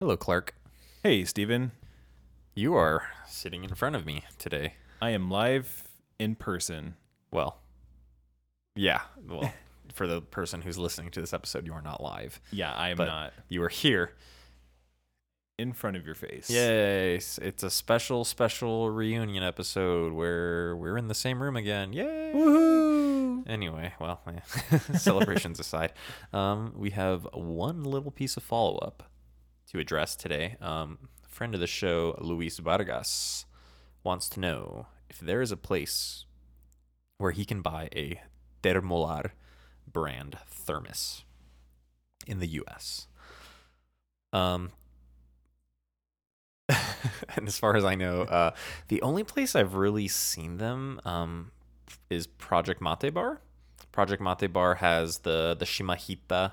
Hello, Clark. Hey, Steven. You are sitting in front of me today. I am live in person. Well, yeah. Well, for the person who's listening to this episode, you are not live. Yeah, I am But- not You are here. in front of your face. Yes, it's a special, special reunion episode where we're in the same room again. Yay! Woohoo! Anyway, well, yeah. celebrations aside, um, we have one little piece of follow up to address today. Um, friend of the show, Luis Vargas, wants to know if there is a place where he can buy a Termolar brand thermos in the U.S. Um, and as far as I know, uh, the only place I've really seen them um, is Project Mate Bar. Project Mate Bar has the the Shimahita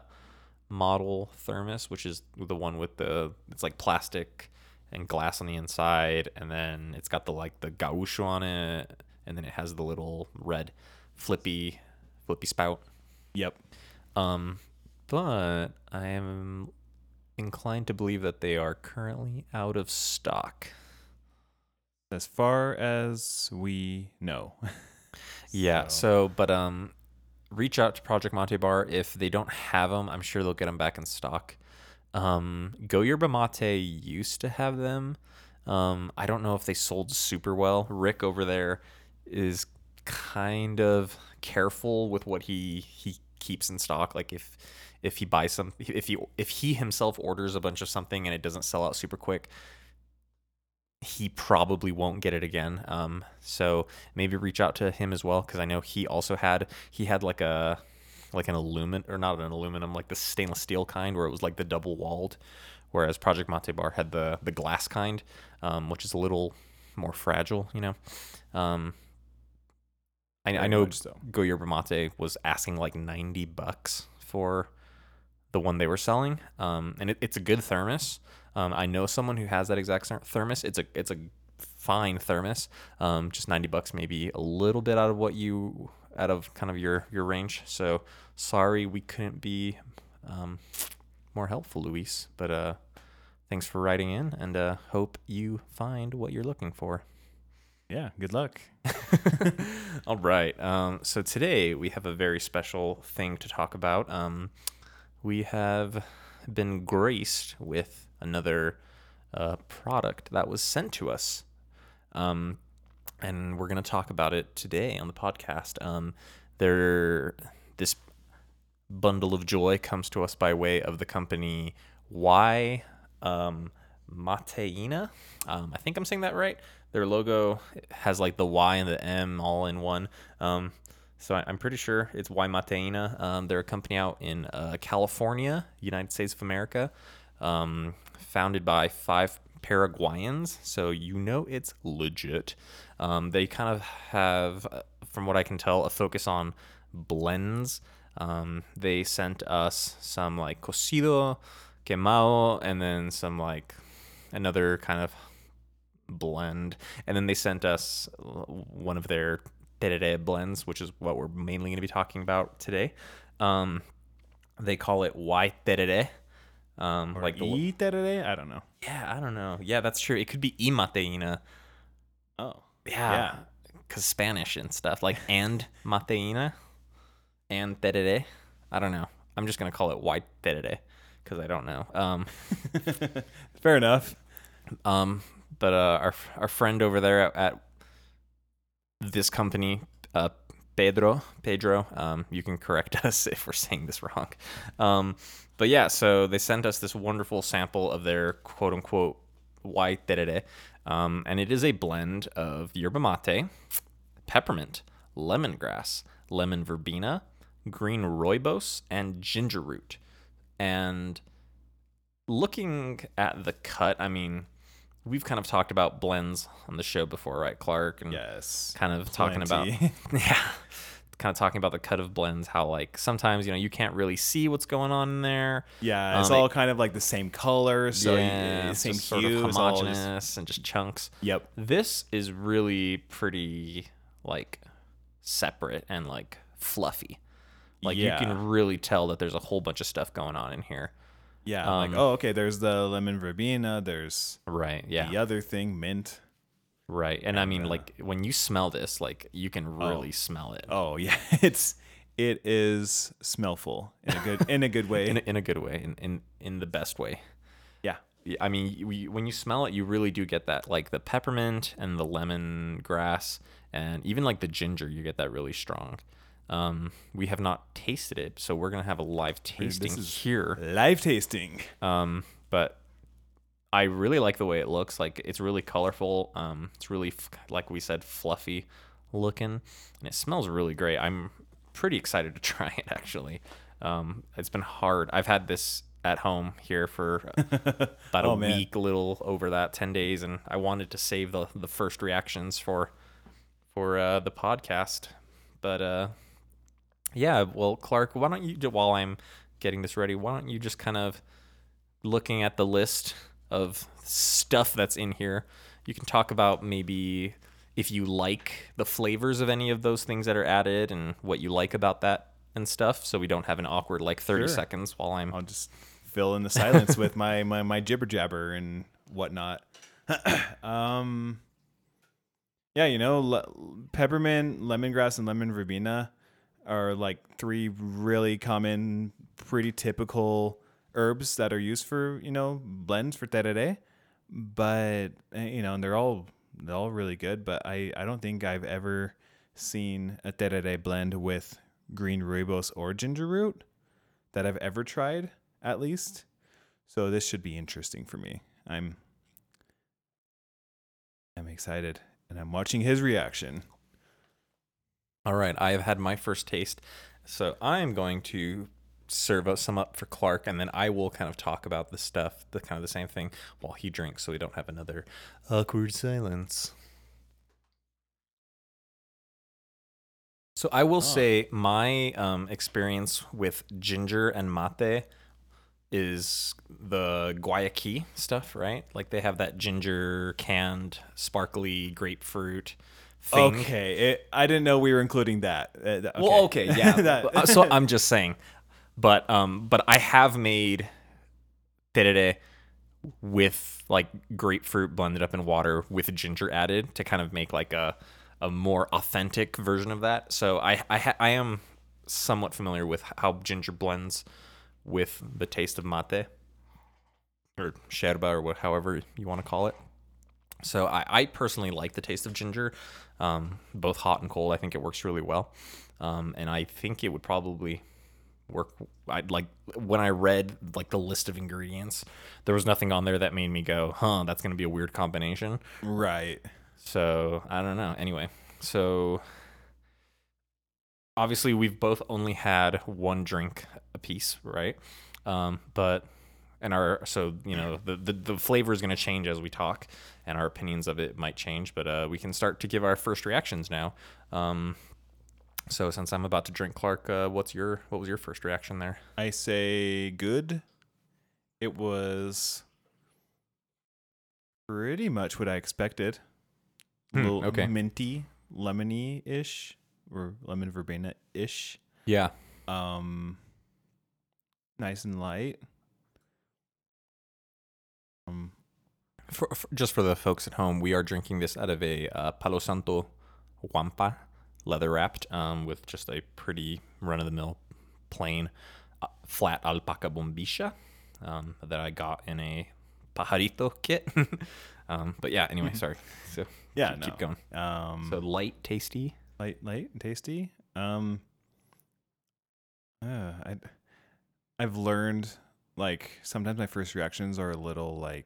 model thermos, which is the one with the it's like plastic and glass on the inside, and then it's got the like the gaucho on it, and then it has the little red flippy flippy spout. Yep. Um, but I am inclined to believe that they are currently out of stock. As far as we know. Yeah. So, but um, reach out to Project Mate Bar if they don't have them. I'm sure they'll get them back in stock. Um, Go Yerba Mate used to have them. Um, I don't know if they sold super well. Rick over there is kind of careful with what he he keeps in stock. Like if if he buys some, if he if he himself orders a bunch of something and it doesn't sell out super quick, he probably won't get it again. Um, so maybe reach out to him as well because I know he also had he had like a like an aluminum or not an aluminum like the stainless steel kind where it was like the double walled, whereas Project Mate Bar had the the glass kind, um, which is a little more fragile. You know, um, I, I know so. Go Mate was asking like ninety bucks for the one they were selling, um, and it, it's a good thermos. Um, I know someone who has that exact thermos. It's a it's a fine thermos. Um, just ninety bucks, maybe a little bit out of what you out of kind of your your range. So sorry we couldn't be um, more helpful, Luis. But uh, thanks for writing in, and uh, hope you find what you're looking for. Yeah, good luck. All right. Um, so today we have a very special thing to talk about. Um, we have been graced with another uh, product that was sent to us. Um, and we're going to talk about it today on the podcast. Um, there, this bundle of joy comes to us by way of the company Y um, Mateina. Um, I think I'm saying that right. Their logo has like the Y and the M all in one. Um, so I- I'm pretty sure it's Y Mateina. Um, they're a company out in uh, California, United States of America, um, founded by five Paraguayans. So you know it's legit. Um, they kind of have, uh, from what I can tell, a focus on blends. Um, they sent us some like cocido, quemado, and then some like another kind of blend. And then they sent us uh, one of their tereré blends, which is what we're mainly going to be talking about today. Um, they call it Y tereré. Um, Or like the? I don't know. yeah, I don't know. Yeah, that's true. It could be y mateína. Oh. Yeah, Yeah. because Spanish and stuff like and mateína and tereré. I don't know. I'm just gonna call it Y tereré because I don't know. Um, Fair enough. um, but uh, our our friend over there at, at this company, uh, Pedro, Pedro, um, you can correct us if we're saying this wrong. Um, but yeah, so they sent us this wonderful sample of their quote unquote white tereré, um, and it is a blend of yerba mate, peppermint, lemongrass, lemon verbena, green rooibos, and ginger root. And looking at the cut, I mean, we've kind of talked about blends on the show before, right, Clark? And Yes. kind of talking about yeah kind of talking about the cut of blends how like sometimes you know you can't really see what's going on in there Yeah, it's Um, all kind of like the same color, so yeah, yeah, it's same just sort hue. of it's all just- and just chunks Yep. this is really pretty like separate and like fluffy like you can really tell that there's a whole bunch of stuff going on in here Yeah. Um, like, oh, okay. There's the lemon verbena. There's Right. Yeah. the other thing, mint. Right. And I mean, uh, like when you smell this, like you can really smell it Oh yeah, it's it is smellful in a good in a good way. in a, in a good way, in in, in the best way. yeah. I mean, you, when you smell it, you really do get that, like the peppermint and the lemon grass, and even like the ginger. You get that really strong. Um, we have not tasted it, so we're gonna have a live tasting is- here. Live tasting. Um, but I really like the way it looks. Like it's really colorful. Um, it's really f- like we said, fluffy looking, and it smells really great. I'm pretty excited to try it. Actually, um, it's been hard. I've had this at home here for about a Oh, man. week, a little over that, ten days, and I wanted to save the the first reactions for for uh, the podcast, but uh, yeah. Well, Clark, why don't you while I'm getting this ready, why don't you just kind of looking at the list of stuff that's in here, you can talk about maybe if you like the flavors of any of those things that are added and what you like about that and stuff so we don't have an awkward like 30 Sure. seconds while I'm I'll just fill in the silence with my, my my jibber jabber and whatnot. um, yeah, you know, le- peppermint, lemongrass, and lemon verbena are like three really common, pretty typical herbs that are used for you know blends for tereré. But eh, you know, and they're all they're all really good. But I I don't think I've ever seen a tereré blend with green rooibos or ginger root that I've ever tried, at least. So this should be interesting for me. I'm I'm excited and I'm watching his reaction. All right, I have had my first taste, so I am going to serve us some up for Clark, and then I will kind of talk about the stuff, the kind of the same thing, while he drinks, so we don't have another awkward silence. So I will say my um, experience with ginger and mate is the Guayaki stuff, right? Like they have that ginger canned sparkly grapefruit thing. Okay, it, I didn't know we were including that. Uh, th- Well, okay, yeah. But, uh, so I'm just saying, but um, but I have made tereré with like grapefruit blended up in water with ginger added to kind of make like a a more authentic version of that. So I I, ha- I am somewhat familiar with how ginger blends with the taste of mate or sherba or what, however you want to call it. So I, I personally like the taste of ginger, um, both hot and cold. I think it works really well, um, and I think it would probably work. I like when I read like the list of ingredients, there was nothing on there that made me go, "Huh, that's gonna be a weird combination." right. So I don't know. Anyway, so obviously we've both only had one drink a piece, right? Um, but and our so you know the the, the flavor is going to change as we talk, and our opinions of it might change. But uh, we can start to give our first reactions now. Um, so since I'm about to drink, Clark, uh, what's your what was your first reaction there? I say good. It was pretty much what I expected. A Hmm, little okay. minty, lemony ish, or lemon verbena ish. Yeah. Um, nice and light. Um, For, for, just for the folks at home, we are drinking this out of a uh, Palo Santo guampa, leather wrapped, um, with just a pretty run of the mill, plain, uh, flat alpaca bombilla um, that I got in a pajarito kit. um, but yeah, anyway, sorry. So yeah, keep, no. keep going. Um, So light, tasty. light, light, and tasty. Um, uh, I, I've learned like sometimes my first reactions are a little like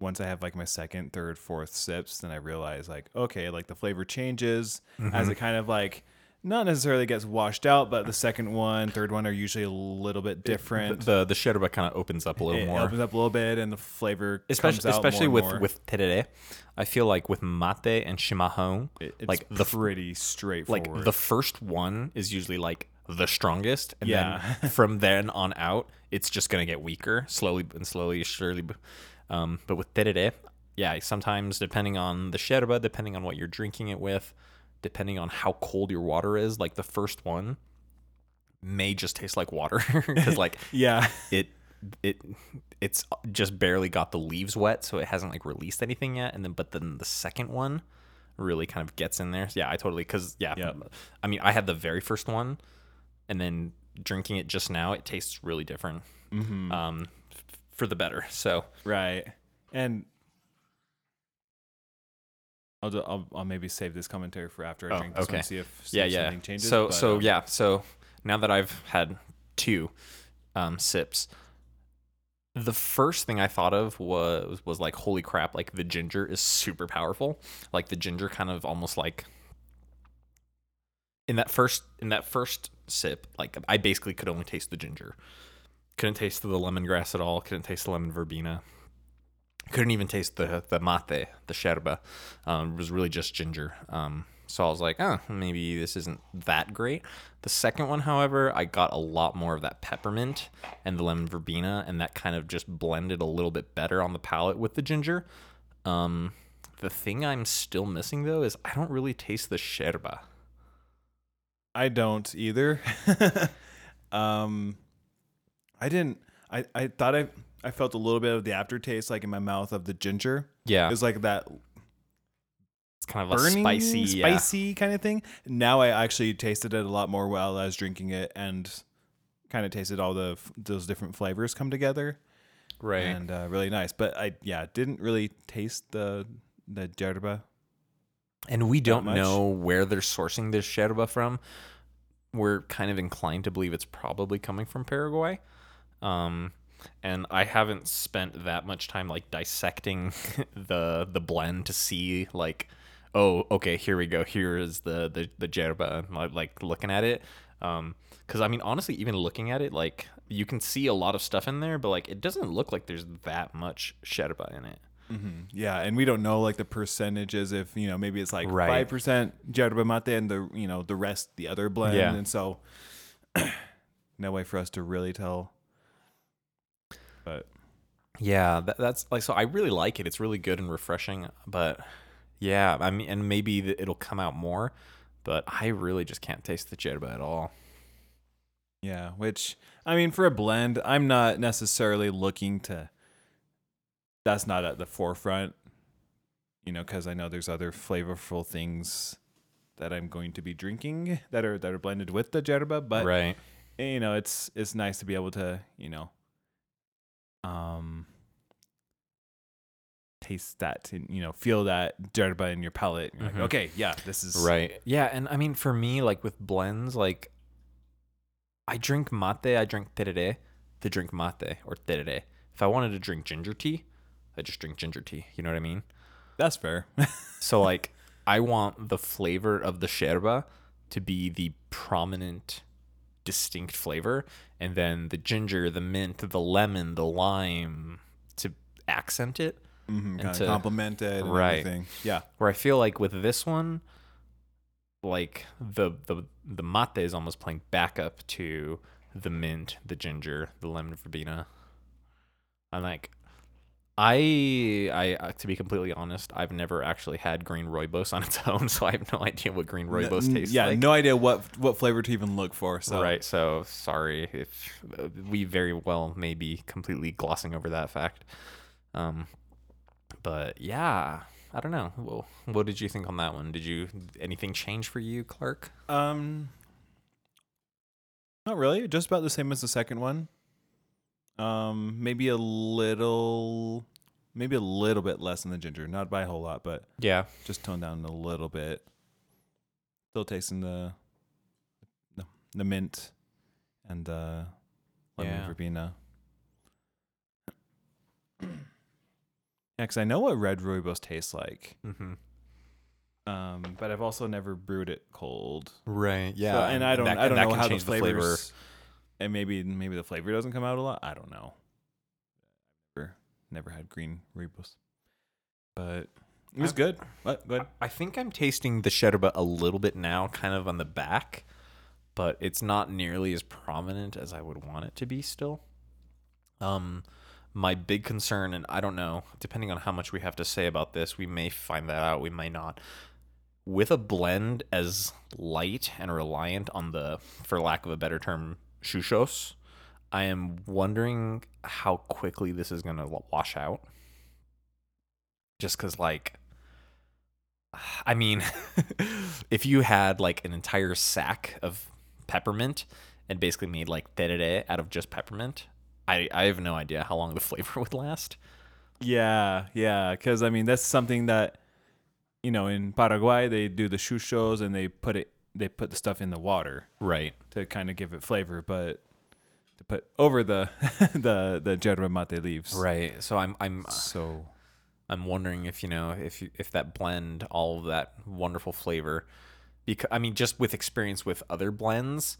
once I have like my second, third, fourth sips, then I realize like okay, like the flavor changes as it mm-hmm. kind of like not necessarily gets washed out, but the second one, third one are usually a little bit different. The the sherba kind of opens up a little it more. opens up a little bit, and the flavor especially comes out especially with more. with tereré, I feel like with mate and chimarrón, It- it's like the pretty pretty like the first one is usually like the strongest and Yeah. then from then on out it's just gonna get weaker slowly and slowly surely um, but with tereré yeah sometimes depending on the sherba depending on what you're drinking it with depending on how cold your water is like the first one may just taste like water because like yeah, it it it's just barely got the leaves wet, so it hasn't like released anything yet. And then but then the second one really kind of gets in there. Yeah, I totally because yeah, Yep. I mean I had the very first one, and then drinking it just now, it tastes really different. Mm-hmm. Um, f- for the better. So Right. And I'll, do, I'll I'll maybe save this commentary for after I Oh, drink this okay. one. See if see yeah, if yeah. something changes. so but, so um, yeah, so now that I've had two um, sips, the first thing I thought of was was like, holy crap! Like the ginger is super powerful. Like the ginger kind of almost like in that first in that first sip, like I basically could only taste the ginger. Couldn't taste the lemongrass at all. Couldn't taste the lemon verbena. Couldn't even taste the the mate, the sherba. Um, it was really just ginger. Um, so I was like, oh, maybe this isn't that great. The second one, however, I got a lot more of that peppermint and the lemon verbena, and that kind of just blended a little bit better on the palate with the ginger. Um, the thing I'm still missing though is I don't really taste the sherba. I don't either. um, I didn't. I I thought I I felt a little bit of the aftertaste like in my mouth of the ginger. Yeah, It was like that it's kind of a burning, spicy, yeah. spicy kind of thing. Now I actually tasted it a lot more while I was drinking it, and kind of tasted all the those different flavors come together, right? and uh, really nice. But I yeah didn't really taste the the jerba. And we don't know where they're sourcing this sherba from. We're kind of inclined to believe it's probably coming from Paraguay. Um, and I haven't spent that much time like dissecting the the blend to see like, oh, okay, here we go. Here is the the the yerba. like- looking at it, um, because I mean, honestly, even looking at it, like you can see a lot of stuff in there, but like it doesn't look like there's that much sherba in it. Mm-hmm. Yeah, and we don't know like the percentages if you know maybe it's like Right. five percent yerba mate and the you know the rest the other blend, Yeah. and so no way for us to really tell. But Yeah, that, that's like so. I really like it. It's really good and refreshing. But yeah, I mean, and maybe it'll come out more. But I really just can't taste the yerba at all. yeah, which I mean for a blend, I'm not necessarily looking to. That's not at the forefront, you know, because I know there's other flavorful things that I'm going to be drinking that are that are blended with the yerba, but right. you know it's it's nice to be able to you know um taste that and you know feel that yerba in your palate You're Mhm. like okay yeah this is Right. Yeah, and I mean, for me, like with blends, like I drink mate. I drink tereré to drink mate or tereré. If I wanted to drink ginger tea, I just drink ginger tea. You know what I mean? that's fair So like I want the flavor of the sherba to be the prominent distinct flavor and then the ginger, the mint, the lemon, the lime to accent it. mm-hmm, kind to- complement it and Right. everything yeah Where I feel like with this one like the the the mate is almost playing backup to the mint, the ginger, the lemon verbena. I'm like I, I, uh, to be completely honest, I've never actually had green rooibos on its own, so I have no idea what green rooibos tastes yeah like. no idea what what flavor to even look for so Right. So sorry if uh, we very well may be completely glossing over that fact. Um, but yeah, I don't know. Well, what did you think on that one? Did you anything change for you, Clark? um not really just about the same as the second one um maybe a little maybe a little bit less than the ginger not by a whole lot but Yeah. just toned down a little bit. Still tasting the the, the mint and the lemon Yeah. verbena. Yeah, because I know what red rooibos tastes like, Mm-hmm. um, but I've also never brewed it cold. Right. Yeah. So- and I don't I don't know how the flavors. And maybe maybe the flavor doesn't come out a lot. I don't know. Never never had green rooibos, but it was I've- good. What? Good. I think I'm tasting the sherba a little bit now, kind of on the back, but it's not nearly as prominent as I would want it to be still. Um, my big concern, and I don't know, depending on how much we have to say about this, we may find that out, we may not. With a blend as light and reliant on the, for lack of a better term, shushos, I am wondering how quickly this is going to wash out. Just cuz like I mean, if you had like an entire sack of peppermint and basically made like tereré out of just peppermint, I I have no idea how long the flavor would last. Yeah, yeah, because I mean that's something that you know in Paraguay they do the chuchos and they put it they put the stuff in the water Right. to kind of give it flavor, but to put over the the the yerba mate leaves. Right. So I'm I'm So I'm wondering if you know if you, if that blend all of that wonderful flavor because I mean just with experience with other blends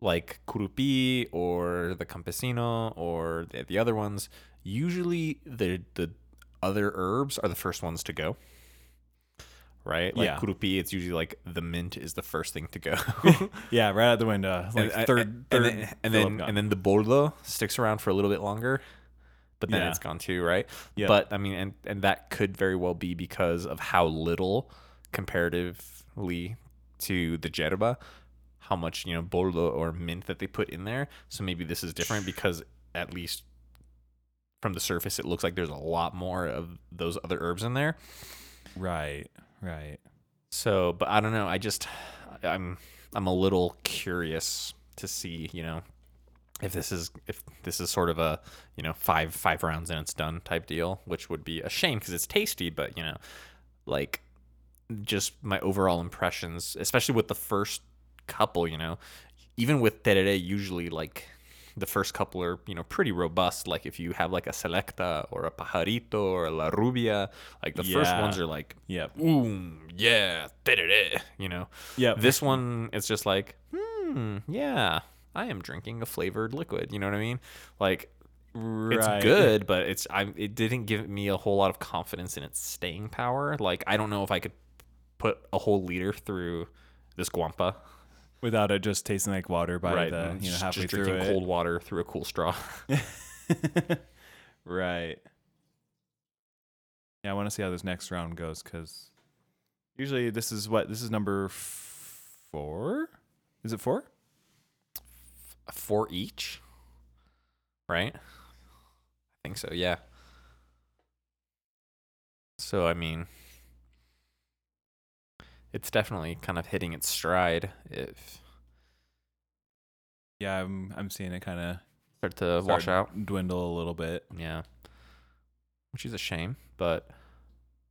like Kurupi or the Campesino or the, the other ones usually the the other herbs are the first ones to go right? Like Yeah. Kurupi it's usually like the mint is the first thing to go. Yeah, right out the window, like and, third, and, third and then and then, and then the boldo sticks around for a little bit longer but then Yeah. it's gone too right? Yeah. but i mean and and that could very well be because of how little comparatively to the yerba how much you know boldo or mint that they put in there. So maybe this is different because at least from the surface it looks like there's a lot more of those other herbs in there. Right, right. so, but I don't know. I just I'm I'm a little curious to see, you know, if this is if this is sort of a, you know, five five rounds and it's done type deal, which would be a shame because it's tasty, but you know, like just my overall impressions, especially with the first couple, you know, even with tereré usually like the first couple are, you know, pretty robust. Like if you have like a selecta or a pajarito or a la rubia, like the first ones are like Yep. ooh, yeah, you know. Yep. This one it's just like, hmm, yeah, I am drinking a flavored liquid. You know what I mean? Like it's good, but it's I it didn't give me a whole lot of confidence in its staying power. Like I don't know if I could put a whole liter through this guampa. Without it just tasting like water by right, the you know halfway just through drinking it. cold water through a cool straw. right. Yeah, I want to see how this next round goes because usually this is what this is number four. Is it four? Four each, right? I think so. Yeah. So I mean, it's definitely kind of hitting its stride. If Yeah, I'm I'm seeing it kind of start to wash out. dwindle a little bit. Yeah. Which is a shame, but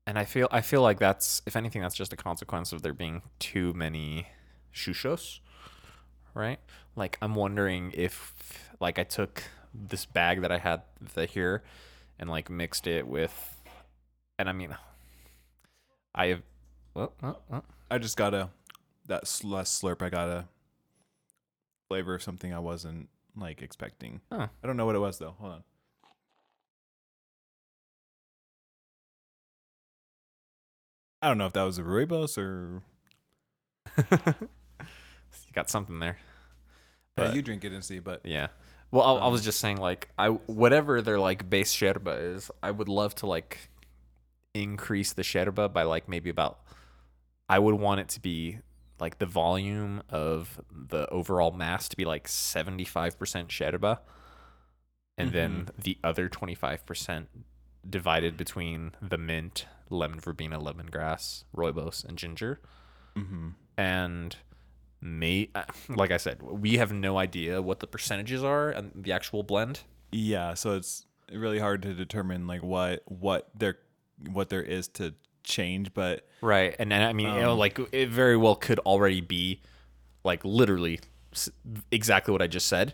and I feel I feel like that's if anything that's just a consequence of there being too many shushos, right? Like I'm wondering if like I took this bag that I had the here and like mixed it with and I mean I have well, well, well, I just got a that last slurp. I got a flavor of something I wasn't like expecting. Huh. I don't know what it was though. Hold on. I don't know if that was a rooibos or you got something there. yeah, you drink it and see. But Yeah. Well, I, I was Um, just saying, like, I whatever their like base sherba is, I would love to like increase the sherba by like maybe about. I would want it to be like the volume of the overall mass to be like seventy five percent sherba, and then the other twenty five percent divided between the mint, lemon verbena, lemongrass, rooibos, and ginger mm-hmm. and may like I said, we have no idea what the percentages are and the actual blend. yeah, so it's really hard to determine like what what there what there is to change. But Right. And, and I mean, you know, Um, like it very well could already be like literally exactly what I just said.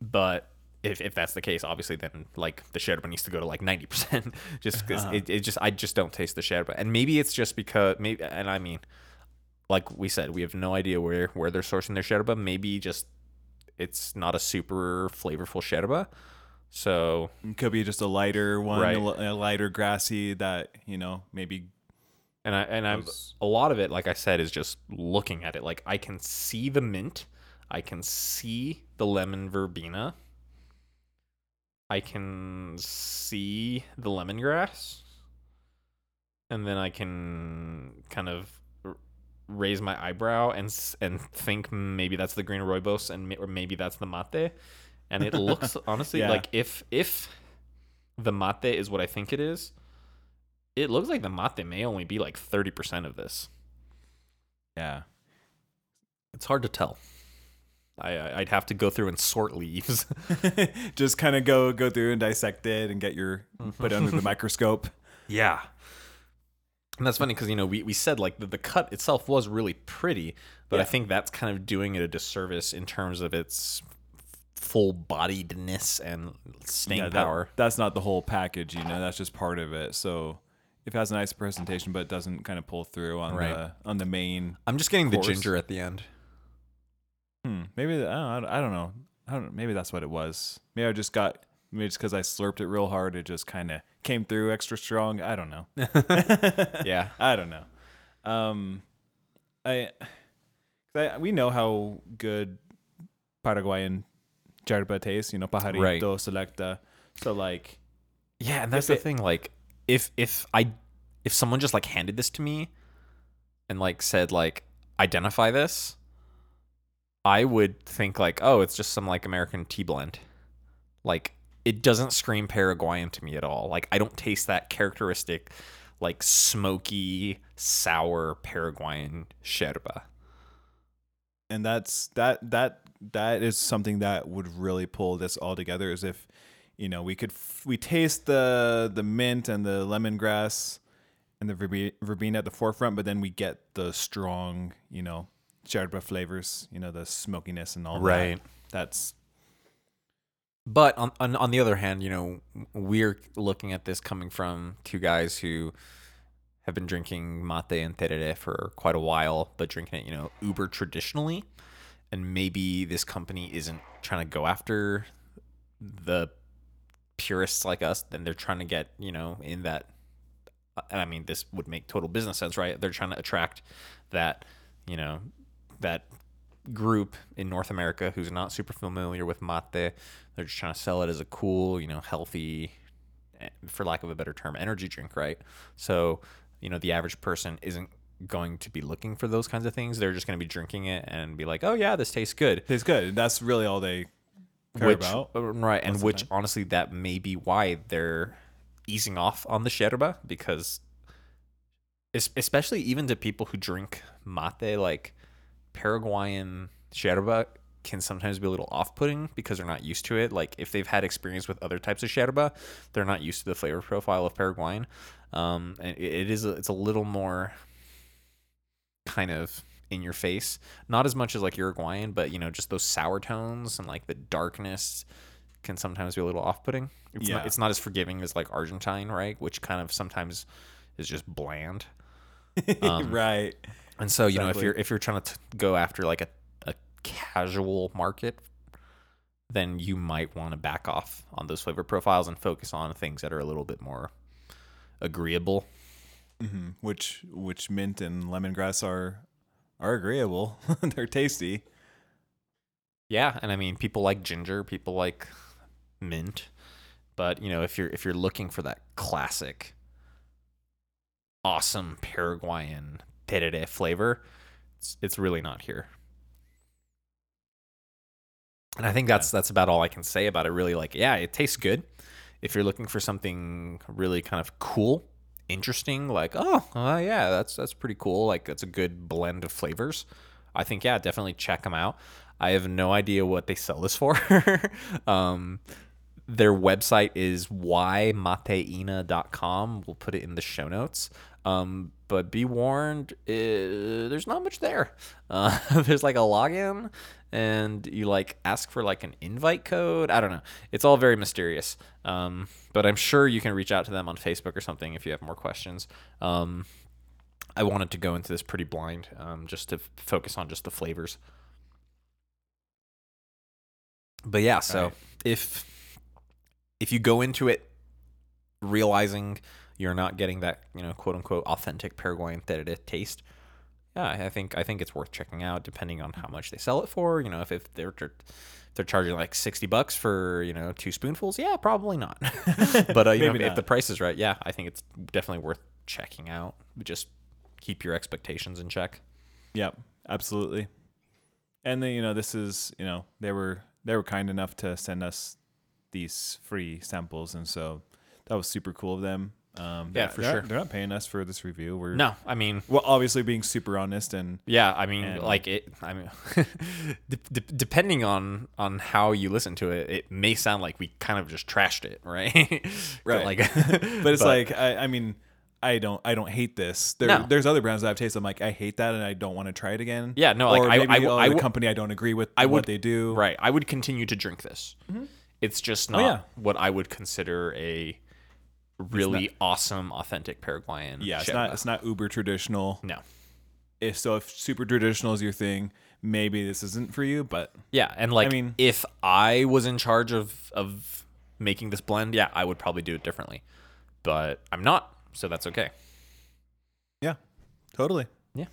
But if, if that's the case, obviously then like the sherba needs to go to like 90% just because it, it just, I just don't taste the sherba. And maybe it's just because maybe, and I mean, like we said, we have no idea where, where they're sourcing their sherba. Maybe just it's not a super flavorful sherba. So it could be just a lighter one, Right. a, lighter grassy that you know maybe And I and I'm a lot of it, like I said, is just looking at it. Like I can see the mint, I can see the lemon verbena, I can see the lemongrass, and then I can kind of raise my eyebrow and and think maybe that's the green rooibos and or maybe that's the mate, and it looks honestly Yeah. like if if the mate is what I think it is, it looks like the mate may only be like thirty percent of this. Yeah. It's hard to tell. I I'd have to go through and sort leaves. Just kind of go go through and dissect it and get your mm-hmm. put it under the microscope. Yeah. And that's funny because, you know, we, we said like the, the cut itself was really pretty, but I think that's kind of doing it a disservice in terms of its full bodiedness and staying Yeah, that- power. that's not the whole package, you know. That's just part of it. So it has a nice presentation, but it doesn't kind of pull through on Right. the on the main. I'm just getting the ginger at the end. Hmm, maybe I don't, I don't know. I don't. Maybe that's what it was. Maybe I just got. Maybe it's because I slurped it real hard. It just kind of came through extra strong. I don't know. Yeah. I don't know. Um, I, I we know how good Paraguayan tastes. You know, pajarito, Right. selecta. So like, Yeah, and that's the it- thing. Like, if if I if someone just like handed this to me and like said like identify this, I would think like, oh, it's just some like American tea blend. Like, it doesn't scream Paraguayan to me at all. Like, I don't taste that characteristic, like smoky, sour Paraguayan sherba. and that's that that that is something that would really pull this all together. Is if you know we could f- we taste the the mint and the lemongrass and the verbe- verbena at the forefront, but then we get the strong you know yerba flavors. You know the smokiness and all Right. that. Right. That's But on, on on the other hand, you know, we're looking at this coming from two guys who have been drinking mate and tereré for quite a while, but drinking it, you know, uber traditionally. And maybe this company isn't trying to go after the purists like us. Then they're trying to get, you know, in that. And I mean, this would make total business sense, right? They're trying to attract that, you know, that group in North America who's not super familiar with mate. They're just trying to sell it as a cool, you know, healthy, eh, for lack of a better term, energy drink, right? So, you know, the average person isn't going to be looking for those kinds of things. They're just going to be drinking it and be like, oh, yeah, this tastes good. tastes good. That's really all they care Which, about. uh, right. And most of the which, time. honestly, that may be why they're easing off on the yerba because, especially even to people who drink mate, like Paraguayan yerba can sometimes be a little off-putting because they're not used to it. Like if they've had experience with other types of yerba, they're not used to the flavor profile of Paraguayan. Um, and it, it is a, it's a little more kind of in your face. Not as much as like Uruguayan, but you know, just those sour tones and like the darkness can sometimes be a little off-putting. It's Yeah. not it's not as forgiving as like Argentine, right? Which kind of sometimes is just bland. Um, right. And so, you know, if you're if you're trying to t- go after like a, a casual market, then you might want to back off on those flavor profiles and focus on things that are a little bit more agreeable. Hmm Which which mint and lemongrass are are agreeable. They're tasty. Yeah, and I mean, people like ginger, people like mint, but you know, if you're if you're looking for that classic, awesome Paraguayan tereré flavor, it's, it's really not here. And I think that's that's about all I can say about it. Really, like, yeah, it tastes good. If you're looking for something really kind of cool, interesting, like, oh, uh, yeah, that's that's pretty cool. Like, that's a good blend of flavors. I think, yeah, definitely check them out. I have no idea what they sell this for. um, their website is ymateina.com. We'll put it in the show notes. Um, but be warned, uh, there's not much there. Uh, there's like a login, and you like ask for like an invite code. I don't know. It's all very mysterious. Um, but I'm sure you can reach out to them on Facebook or something if you have more questions. Um, I wanted to go into this pretty blind, um, just to f- focus on just the flavors. But yeah, so Right. if if you go into it realizing you're not getting that, you know, quote unquote authentic Paraguayan that it taste, yeah, I think I think it's worth checking out depending on how much they sell it for. You know, if, if they're if they're charging like sixty bucks for you know two spoonfuls, yeah, probably not. but uh, you know, Maybe if the price is right, yeah, I think it's definitely worth checking out. Just keep your expectations in check. Yep, absolutely. And then you know this is you know they were they were kind enough to send us these free samples, and so that was super cool of them. Um, Yeah, for they're- sure. They're not paying us for this review. We're No, I mean, well, obviously being super honest and yeah, I mean, And- like it. I mean, de- de- depending on on how you listen to it, it may sound like we kind of just trashed it, right? Right. like, but it's like I, I mean I don't I don't hate this. There, No. There's other brands that I've tasted. I'm like I hate that and I don't want to try it again. Yeah, no, like, or I- maybe I w- oh, I the company I don't agree with I what they do. right. I would continue to drink this. It's just not Oh, yeah. what I would consider a really awesome, authentic Paraguayan. Yeah, it's not it's not uber traditional. No. If so, if super traditional is your thing, maybe this isn't for you. But Yeah, and like, I mean- if I was in charge of of making this blend, yeah, I would probably do it differently. But I'm not, so that's okay. yeah, totally. Yeah.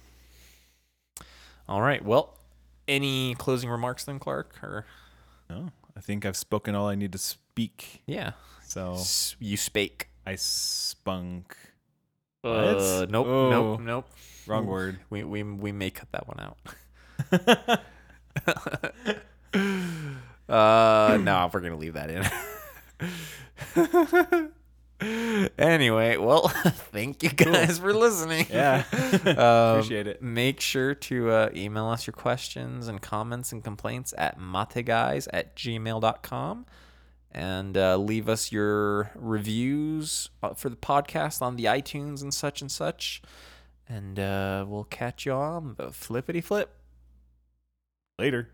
All right. Well, any closing remarks then, Clark? Or No, I think I've spoken all I need to speak. yeah, So you spake. I spunk. Uh, nope, Oh. nope, nope. Wrong word. We we we may cut that one out. uh, no, we're gonna leave that in. anyway, well, thank you guys for listening. Yeah. Um, Appreciate it. Make sure to uh, email us your questions and comments and complaints at mateguys at gmail.com and uh, leave us your reviews uh, for the podcast on the iTunes and such and such. And uh, we'll catch you on the flippity flip. Later.